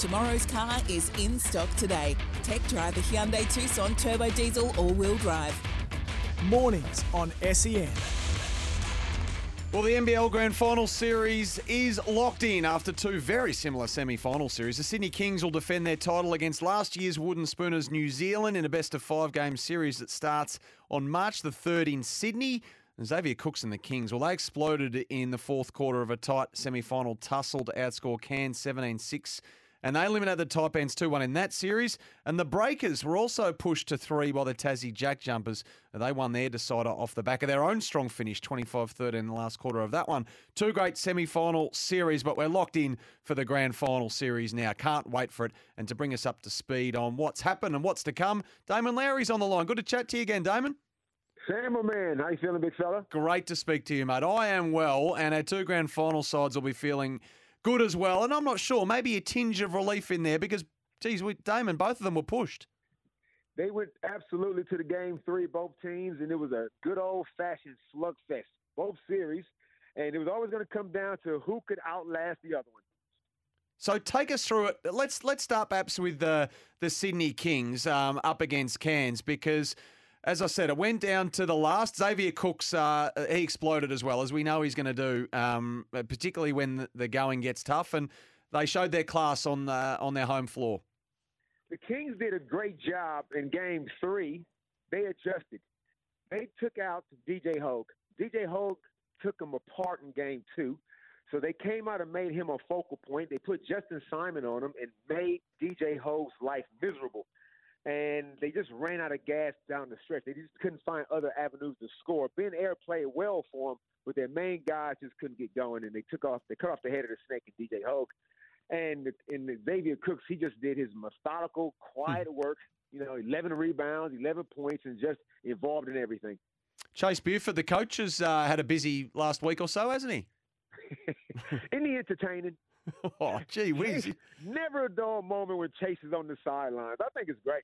Tomorrow's car is in stock today. Tech drive the Hyundai Tucson Turbo Diesel all-wheel drive. Mornings on SEN. Well, the NBL Grand Final Series is locked in after two very similar semi final series. The Sydney Kings will defend their title against last year's Wooden Spooners New Zealand in a best of five game series that starts on March the 3rd in Sydney. And Xavier Cooks and the Kings, well, they exploded in the fourth quarter of a tight semi final tussle to outscore Cairns 17 6 and they eliminated the Taipans 2 1 in that series. And the Breakers were also pushed to three by the Tassie Jack Jumpers. They won their decider off the back of their own strong finish, 25 13 in the last quarter of that one. Two great semi final series, but we're locked in for the grand final series now. Can't wait for it. And to bring us up to speed on what's happened and what's to come, Damon Lowery's on the line. Good to chat to you again, Damon. Sam, my man, how you feeling, big fella? Great to speak to you, mate. I am well, and our two grand final sides will be feeling good as well. And I'm not sure, maybe a tinge of relief in there because, geez, we, Damon, both of them were pushed. They went absolutely to the game three, both teams, and it was a good old fashioned slugfest, both series. And it was always going to come down to who could outlast the other one. So take us through it. Let's let's start perhaps with the the Sydney Kings um, up against Cairns because as I said, it went down to the last. Xavier Cooks, uh, he exploded as well, as we know he's going to do, um, particularly when the going gets tough. And they showed their class on uh, on their home floor. The Kings did a great job in Game Three. They adjusted. They took out DJ Hogg. DJ Hogg took them apart in Game Two. So they came out and made him a focal point. They put Justin Simon on him and made DJ Hogg's life miserable and they just ran out of gas down the stretch. They just couldn't find other avenues to score. Ben Air played well for them, but their main guys just couldn't get going, and they took off. They cut off the head of the snake in DJ Hogg, and in Xavier Cooks, he just did his methodical, quiet Hmm. work. You know, 11 rebounds, 11 points, and just involved in everything. Chase Buford, the coach, has uh, had a busy last week or so, hasn't he? in the entertaining. oh, gee whiz. Never a dull moment when Chase is on the sidelines. I think it's great.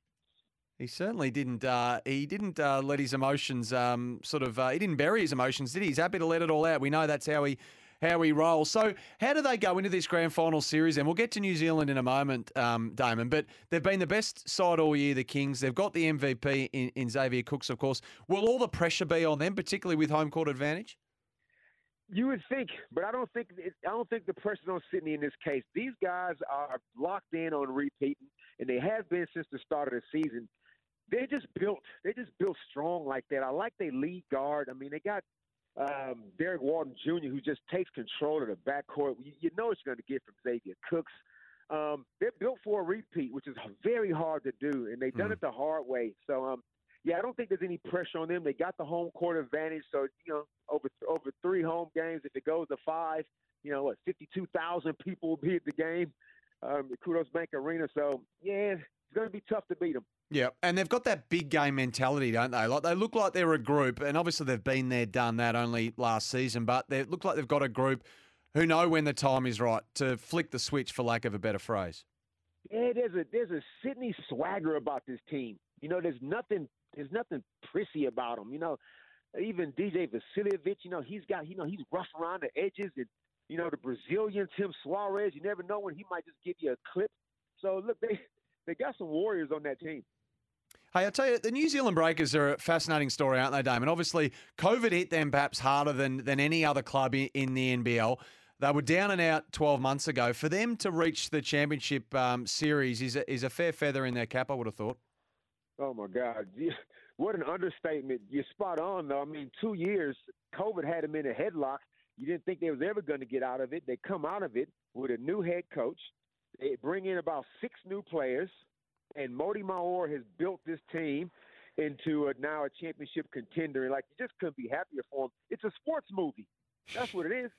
He certainly didn't. Uh, he didn't uh, let his emotions um, sort of. Uh, he didn't bury his emotions, did he? He's happy to let it all out. We know that's how he how he rolls. So, how do they go into this grand final series? And we'll get to New Zealand in a moment, um, Damon. But they've been the best side all year, the Kings. They've got the MVP in, in Xavier Cooks, of course. Will all the pressure be on them, particularly with home court advantage? You would think, but I don't think it, I don't think the pressure's on Sydney in this case. These guys are locked in on repeating, and they have been since the start of the season. They just built, they just built strong like that. I like their lead guard. I mean, they got um, Derrick Walton Jr., who just takes control of the backcourt. You, you know what you're going to get from Xavier Cooks. Um, they're built for a repeat, which is very hard to do, and they've done Mm. it the hard way. So, um, yeah, I don't think there's any pressure on them. They got the home court advantage, so you know, over over three home games, if it goes to five, you know what, fifty-two thousand people will be at the game, um, at Qudos Bank Arena. So, yeah, it's going to be tough to beat them. Yeah, and they've got that big game mentality, don't they? Like they look like they're a group, and obviously they've been there, done that only last season, but they look like they've got a group who know when the time is right to flick the switch, for lack of a better phrase. Yeah, there's a there's a Sydney swagger about this team. You know, there's nothing there's nothing prissy about them. You know, even DJ Vasiljevic, you know, he's got you know he's rough around the edges, and you know the Brazilian Tim Soares. You never know when he might just give you a clip. So look, they they got some warriors on that team. Hey, I tell you, the New Zealand Breakers are a fascinating story, aren't they, Damon? Obviously, COVID hit them perhaps harder than than any other club in, in the NBL. They were down and out 12 months ago. For them to reach the championship um, series is a, is a fair feather in their cap, I would have thought. Oh my God, what an understatement! You're spot on, though. I mean, two years, COVID had them in a headlock. You didn't think they was ever going to get out of it. They come out of it with a new head coach. They bring in about six new players, and Mody Maor has built this team into a, now a championship contender. And like you just couldn't be happier for them. It's a sports movie. That's what it is.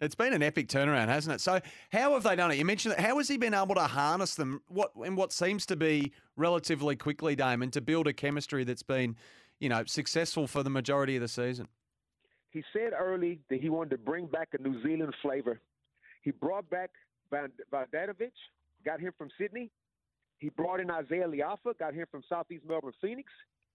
It's been an epic turnaround, hasn't it? So, how have they done it? You mentioned that. How has he been able to harness them? What in what seems to be relatively quickly, Damon, to build a chemistry that's been, you know, successful for the majority of the season? He said early that he wanted to bring back a New Zealand flavor. He brought back Vodanovich, got him from Sydney. He brought in Isaiah Le'afa, got him from Southeast Melbourne Phoenix,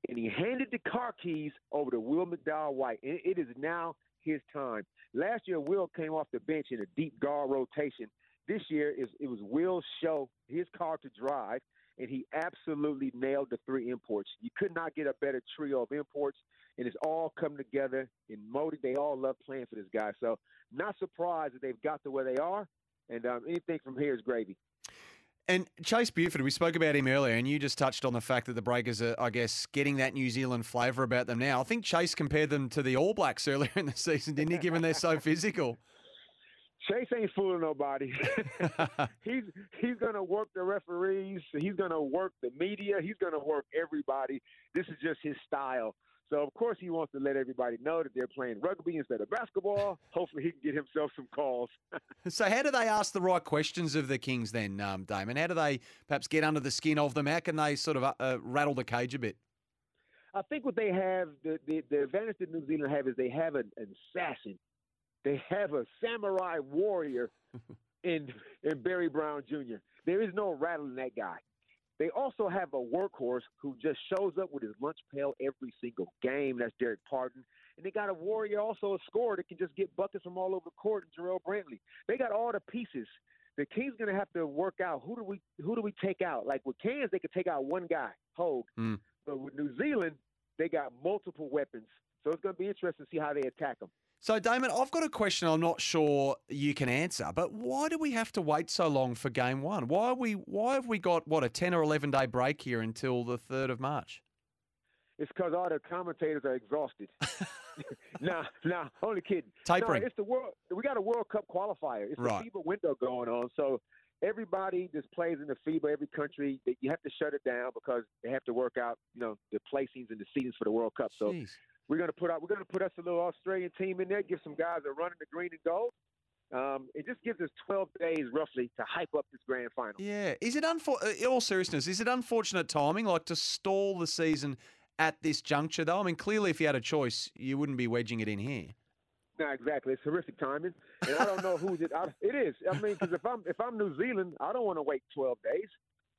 and he handed the car keys over to Will McDowell White. And it is now his time. Last year, Will came off the bench in a deep guard rotation. This year, is it was Will's show, his car to drive, and he absolutely nailed the three imports. You could not get a better trio of imports, and it's all come together. In Mody, they all love playing for this guy. So, not surprised that they've got to where they are, and um, anything from here is gravy. And Chase Buford, we spoke about him earlier, and you just touched on the fact that the Breakers are, I guess, getting that New Zealand flavour about them now. I think Chase compared them to the All Blacks earlier in the season, didn't he, given they're so physical? Chase ain't fooling nobody. he's he's gonna work the referees. He's gonna work the media. He's gonna work everybody. This is just his style. So of course he wants to let everybody know that they're playing rugby instead of basketball. Hopefully he can get himself some calls. so how do they ask the right questions of the Kings then, um, Damon? How do they perhaps get under the skin of them? How can they sort of uh, uh, rattle the cage a bit? I think what they have, the, the, the advantage that New Zealand have is they have an, an assassin. They have a samurai warrior in in Barry Brown Jr. There is no rattling that guy. They also have a workhorse who just shows up with his lunch pail every single game. That's Derrick Pardon. And they got a warrior, also a scorer that can just get buckets from all over the court, and Jarrell Brantley. They got all the pieces. The Kings gonna have to work out who do we who do we take out? Like with Cairns, they could take out one guy, Hogg. Mm. But with New Zealand, they got multiple weapons. So it's gonna be interesting to see how they attack them. So, Damon, I've got a question I'm not sure you can answer, but why do we have to wait so long for game one? Why are we why have we got what a 10 or 11 day break here until the 3rd of March? It's because all the commentators are exhausted. nah, nah, only kidding. Tapering. No, it's the world. We got a World Cup qualifier. It's right. the FIBA window going on, so everybody that plays in the FIBA, every country, you have to shut it down because they have to work out, you know, the placings and the seedings for the World Cup. So Jeez. We're gonna put out. We're gonna put us a little Australian team in there. Give some guys a run in the green and gold. Um, it just gives us 12 days roughly to hype up this grand final. Yeah. Is it unfor- uh, in all seriousness, is it unfortunate timing, like to stall the season at this juncture, though? I mean, clearly, if you had a choice, you wouldn't be wedging it in here. No, exactly. It's horrific timing, and I don't know who's it. I, it is. I mean, because if I'm if I'm New Zealand, I don't want to wait 12 days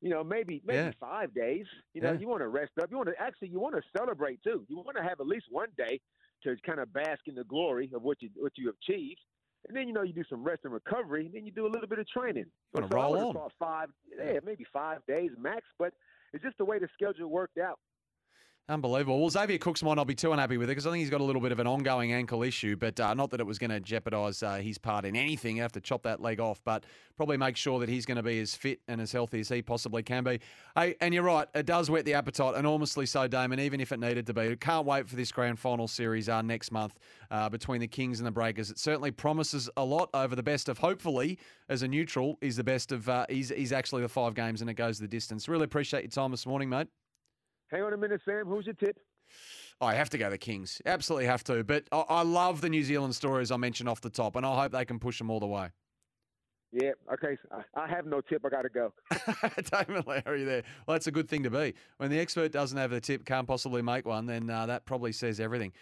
you know, maybe maybe yeah. five days. You know, yeah. you want to rest up. You want to actually you want to celebrate too. You want to have at least one day to kind of bask in the glory of what you what you achieved. And then you know you do some rest and recovery, and then you do a little bit of training. So, roll on. Five, yeah, maybe five days max, but it's just the way the schedule worked out. Unbelievable. Well, Xavier Cooks might not be too unhappy with it because I think he's got a little bit of an ongoing ankle issue, but uh, not that it was going to jeopardise uh, his part in anything. You have to chop that leg off, but probably make sure that he's going to be as fit and as healthy as he possibly can be. Hey, and you're right, it does whet the appetite enormously so, Damon, even if it needed to be. Can't wait for this grand final series uh, next month uh, between the Kings and the Breakers. It certainly promises a lot over the best of, hopefully, as a neutral, is the best of, uh, he's, he's actually the five games and it goes the distance. Really appreciate your time this morning, mate. Hang on a minute, Sam. Who's your tip? Oh, I have to go the Kings. Absolutely have to. But I, I love the New Zealand stories I mentioned off the top, and I hope they can push them all the way. Yeah, okay. I have no tip. I got to go. Damon Lowery there. Well, that's a good thing to be. When the expert doesn't have the tip, can't possibly make one, then uh, that probably says everything.